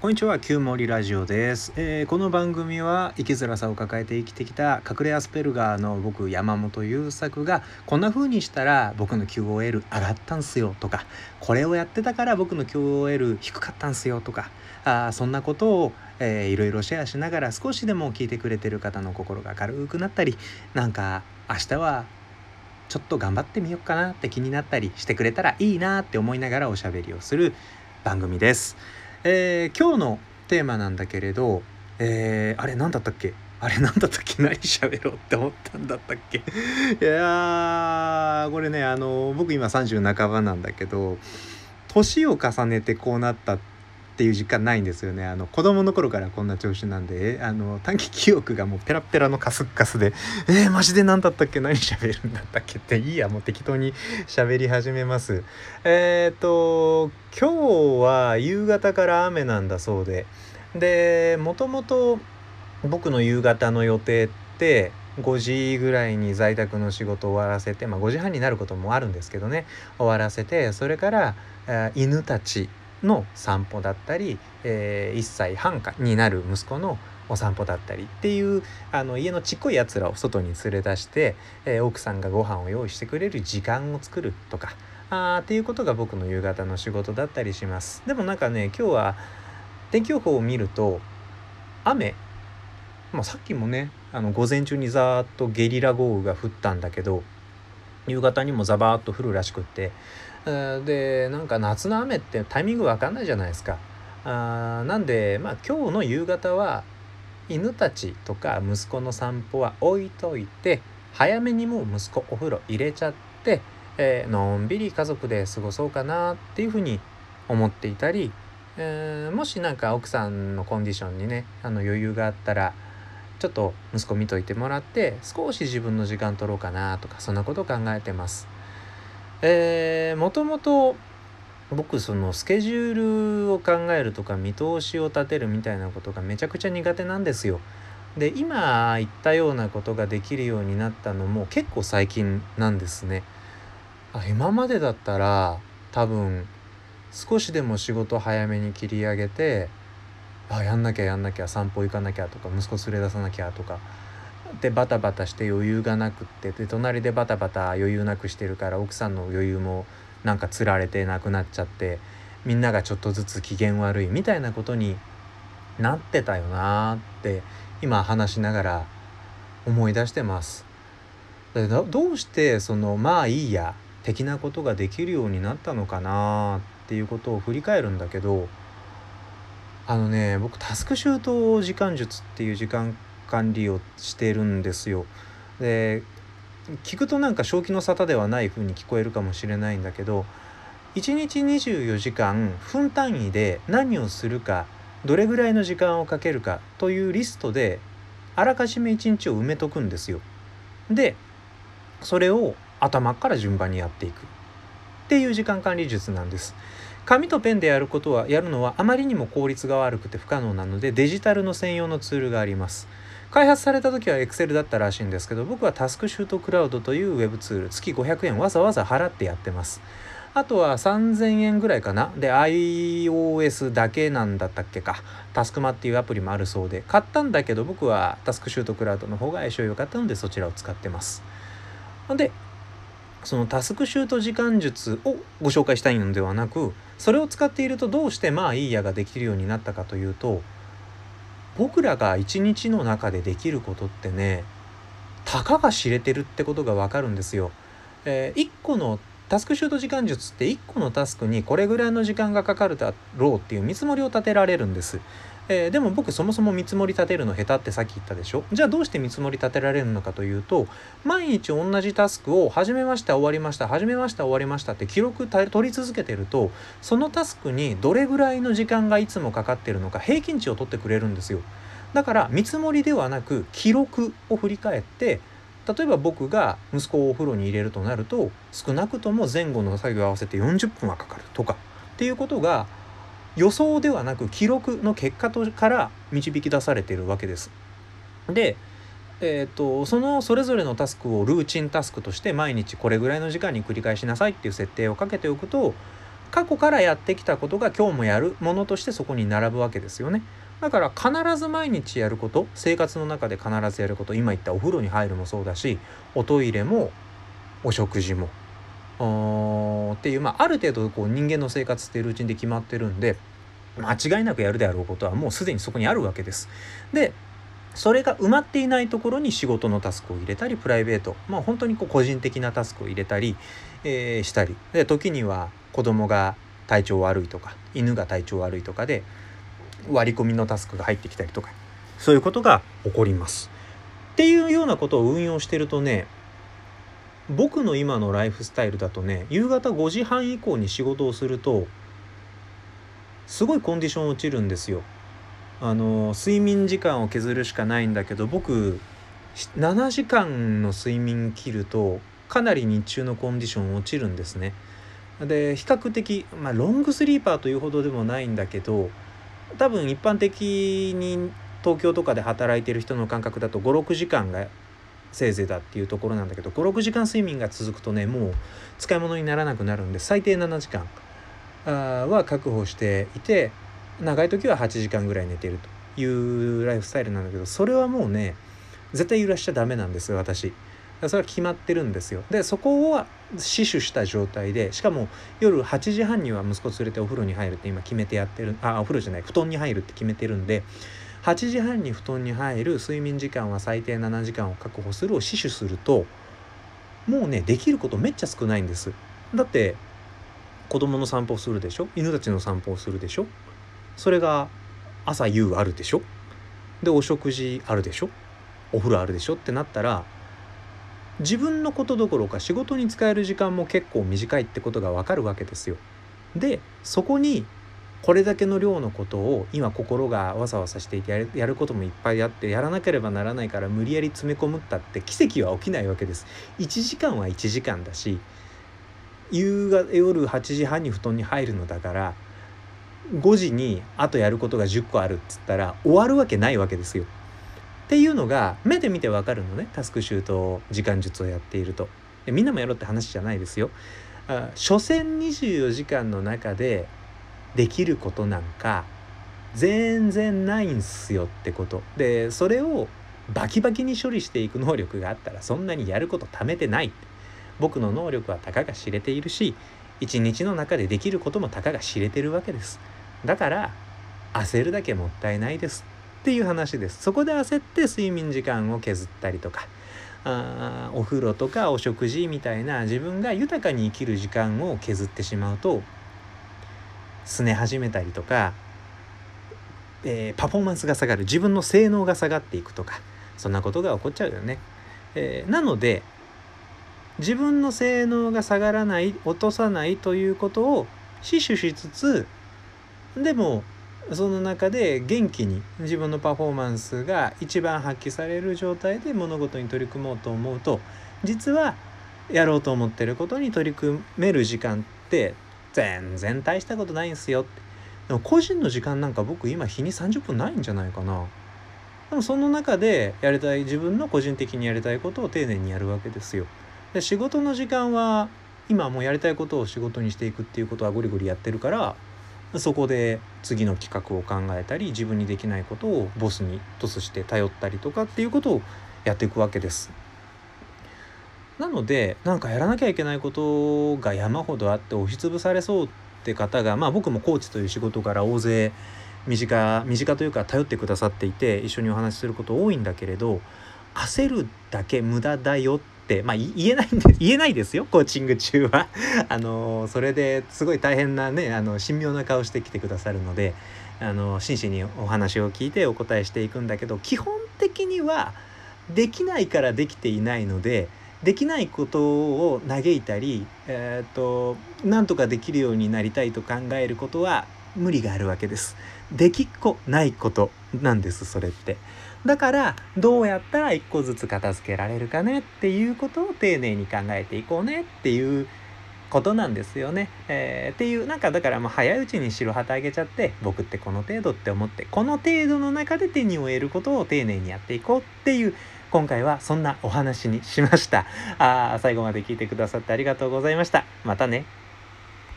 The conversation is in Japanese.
こんにちは、旧森ラジオです、えー、この番組は生きづらさを抱えて生きてきた隠れアスペルガーの僕山本優作がこんな風にしたら僕の QOL 上がったんすよとかこれをやってたから僕の QOL 低かったんすよとかあそんなことを、えー、いろいろシェアしながら少しでも聞いてくれてる方の心が軽くなったりなんか明日はちょっと頑張ってみようかなって気になったりしてくれたらいいなって思いながらおしゃべりをする番組です。えー、今日のテーマなんだけれど、えー、あれ何だったっけ？あれ何だったっけ？何喋ろうって思ったんだったっけ？いやこれねあの僕今30半ばなんだけど年を重ねてこうなったってていう実感ないんですよね。あの子供の頃からこんな調子なんであの短期記憶がもうペラペラのカスッカスでえー、マジで何だったっけ？何喋るんだったっけ？っていいやもう適当に喋り始めます。えっ、ー、と今日は夕方から雨なんだそうで。でもともと僕の夕方の予定って5時ぐらいに在宅の仕事を終わらせて、まあ、5時半になることもあるんですけどね。終わらせてそれから犬たちの散歩だったり、えー、1歳半かになる息子のお散歩だったりっていうあの家のちっこいやつらを外に連れ出して、えー、奥さんがご飯を用意してくれる時間を作るとかあっていうことが僕の夕方の仕事だったりします。でもなんかね今日は天気予報を見ると雨。まあ、さっきもねあの午前中にざーっとゲリラ豪雨が降ったんだけど夕方にもザバーッと降るらしくってでなんか夏の雨ってタイミングわかんないじゃないですかあなんでまあ今日の夕方は犬たちとか息子の散歩は置いといて早めにもう息子お風呂入れちゃってえー、のんびり家族で過ごそうかなっていうふうに思っていたり、えー、もし何か奥さんのコンディションにねあの余裕があったらちょっと息子見といてもらって少し自分の時間取ろうかなとかそんなことを考えてます。えー、もともと僕そのスケジュールを考えるとか見通しを立てるみたいなことがめちゃくちゃ苦手なんですよ。で今言ったようなことができるようになったのも結構最近なんですね。あ今までだったら多分少しでも仕事早めに切り上げてあやんなきゃやんなきゃ散歩行かなきゃとか息子連れ出さなきゃとかでバタバタして余裕がなくってで隣でバタバタ余裕なくしてるから奥さんの余裕もなんかつられてなくなっちゃってみんながちょっとずつ機嫌悪いみたいなことになってたよなって今話しながら思い出してます。どうしてそのまあいいや的なことができるようになったのかなっていうことを振り返るんだけどあのね僕タスクシュート時間術っていう時間管理をしてるんですよ。で聞くとなんか正気の沙汰ではない風に聞こえるかもしれないんだけど1日24時間分単位で何をするかどれぐらいの時間をかけるかというリストであらかじめ1日を埋めとくんですよ。でそれを頭から順番にやっていくっていう時間管理術なんです。紙とペンでやることはやるのはあまりにも効率が悪くて不可能なのでデジタルの専用のツールがあります。開発された時は Excel だったらしいんですけど僕はタスクシュートクラウドというウェブツール月500円わざわざ払ってやってます。あとは3000円ぐらいかな。で iOS だけなんだったっけか。タスクマっていうアプリもあるそうで。買ったんだけど僕はタスクシュートクラウドの方が相性良かったのでそちらを使ってます。でそのタスクシュート時間術をご紹介したいのではなくそれを使っているとどうしてまあいいやができるようになったかというと僕らが一日の中でできることってねたかが知れてるってことがわかるんですよ。えー、1個のタスクシュート時間術って1個のタスクにこれぐらいの時間がかかるだろうっていう見積もりを立てられるんです。えー、でも僕そもそも見積もり立てるの下手ってさっき言ったでしょ？じゃあどうして見積もり立てられるのかというと毎日同じタスクを始めました終わりました始めました終わりましたって記録取り続けてるとそのタスクにどれぐらいの時間がいつもかかってるのか平均値を取ってくれるんですよ。だから見積もりではなく記録を振り返って例えば僕が息子をお風呂に入れるとなると少なくとも前後の作業を合わせて40分はかかるとかっていうことが予想ではなく記録の結果とから導き出されているわけです。で、えーと、そのそれぞれのタスクをルーチンタスクとして毎日これぐらいの時間に繰り返しなさいっていう設定をかけておくと過去からやってきたことが今日もやるものとしてそこに並ぶわけですよね。だから必ず毎日やること生活の中で必ずやること今言ったお風呂に入るもそうだしおトイレもお食事もっていう、まあ、ある程度こう人間の生活っていうルーチンで決まってるんで間違いなくやるであろうことはもうすでにそこにあるわけです。でそれが埋まっていないところに仕事のタスクを入れたりプライベートまあ本当にこう個人的なタスクを入れたり、えー、したりで時には子供が体調悪いとか犬が体調悪いとかで割り込みのタスクが入ってきたりとかそういうことが起こります。っていうようなことを運用してるとね僕の今のライフスタイルだとね夕方5時半以降に仕事をするとすごいコンディション落ちるんですよ。あの睡眠時間を削るしかないんだけど僕7時間の睡眠切るとかなり日中のコンディション落ちるんですね。で比較的、まあ、ロングスリーパーというほどでもないんだけど多分一般的に東京とかで働いてる人の感覚だと56時間がせいぜいだっていうところなんだけど56時間睡眠が続くとねもう使い物にならなくなるんで最低7時間は確保していて長い時は8時間ぐらい寝てるというライフスタイルなんだけどそれはもうね絶対揺らしちゃダメなんです私。それは決まってるんですよ。でそこは死守した状態でしかも夜8時半には息子連れてお風呂に入るって今決めてやってるあお風呂じゃない布団に入るって決めてるんで8時半に布団に入る睡眠時間は最低7時間を確保するを死守するともうねできることめっちゃ少ないんです。だって子供の散歩するでしょ？犬たちの散歩をするでしょ？それが朝夕あるでしょ？でお食事あるでしょ？お風呂あるでしょ？ってなったら自分のことどころか仕事に使える時間も結構短いってことがわかるわけですよ。でそこにこれだけの量のことを今心がわさわさしていてやるやることもいっぱいあってやらなければならないから無理やり詰め込むったって奇跡は起きないわけです。1時間は1時間だし夕方夜8時半に布団に入るのだから5時にあとやることが10個あるっつったら終わるわけないわけですよ。っていうのが目で見てわかるのねタスクシュート時間術をやっていると。みんなもやろうって話じゃないですよ。あ所詮24時間の中でできることなんか全然ないんすよってこと。でそれをバキバキに処理していく能力があったらそんなにやること貯めてない僕の能力はたかが知れているし一日の中でできることもたかが知れてるわけです。だから焦るだけもったいないです。っていう話です。そこで焦って睡眠時間を削ったりとかあお風呂とかお食事みたいな自分が豊かに生きる時間を削ってしまうとすね始めたりとか、えー、パフォーマンスが下がる自分の性能が下がっていくとかそんなことが起こっちゃうよね。えー、なので自分の性能が下がらない落とさないということを死守しつつでもその中で元気に自分のパフォーマンスが一番発揮される状態で物事に取り組もうと思うと実はやろうと思ってることに取り組める時間って全然大したことないんすよ。でも個人の時間なんか僕今日に30分ないんじゃないかな。でもその中でやりたい自分の個人的にやりたいことを丁寧にやるわけですよ。で仕事の時間は今もうやりたいことを仕事にしていくっていうことはゴリゴリやってるからそこで次の企画を考えたり自分にできないことをボスにトスして頼ったりとかっていうことをやっていくわけです。なのでなんかやらなきゃいけないことが山ほどあって押しつぶされそうって方がまあ僕もコーチという仕事から大勢身近身近というか頼ってくださっていて一緒にお話しすること多いんだけれど焦るだけ無駄だよって、まあ、言えないんです 言えないですよコーチング中は。あのそれですごい大変なねあの神妙な顔してきてくださるのであの真摯にお話を聞いてお答えしていくんだけど基本的にはできないからできていないのでできないことを嘆いたり、えーと、となんとかできるようになりたいと考えることは無理があるわけです。できっこないことなんですそれって。だからどうやったら一個ずつ片付けられるかねっていうことを丁寧に考えていこうねっていうことなんですよね。えー、っていうなんかだからもう早いうちに白旗あげちゃって僕ってこの程度って思ってこの程度の中で手に負えることを丁寧にやっていこうっていう今回はそんなお話にしました。あ最後まで聞いてくださってありがとうございました。またね。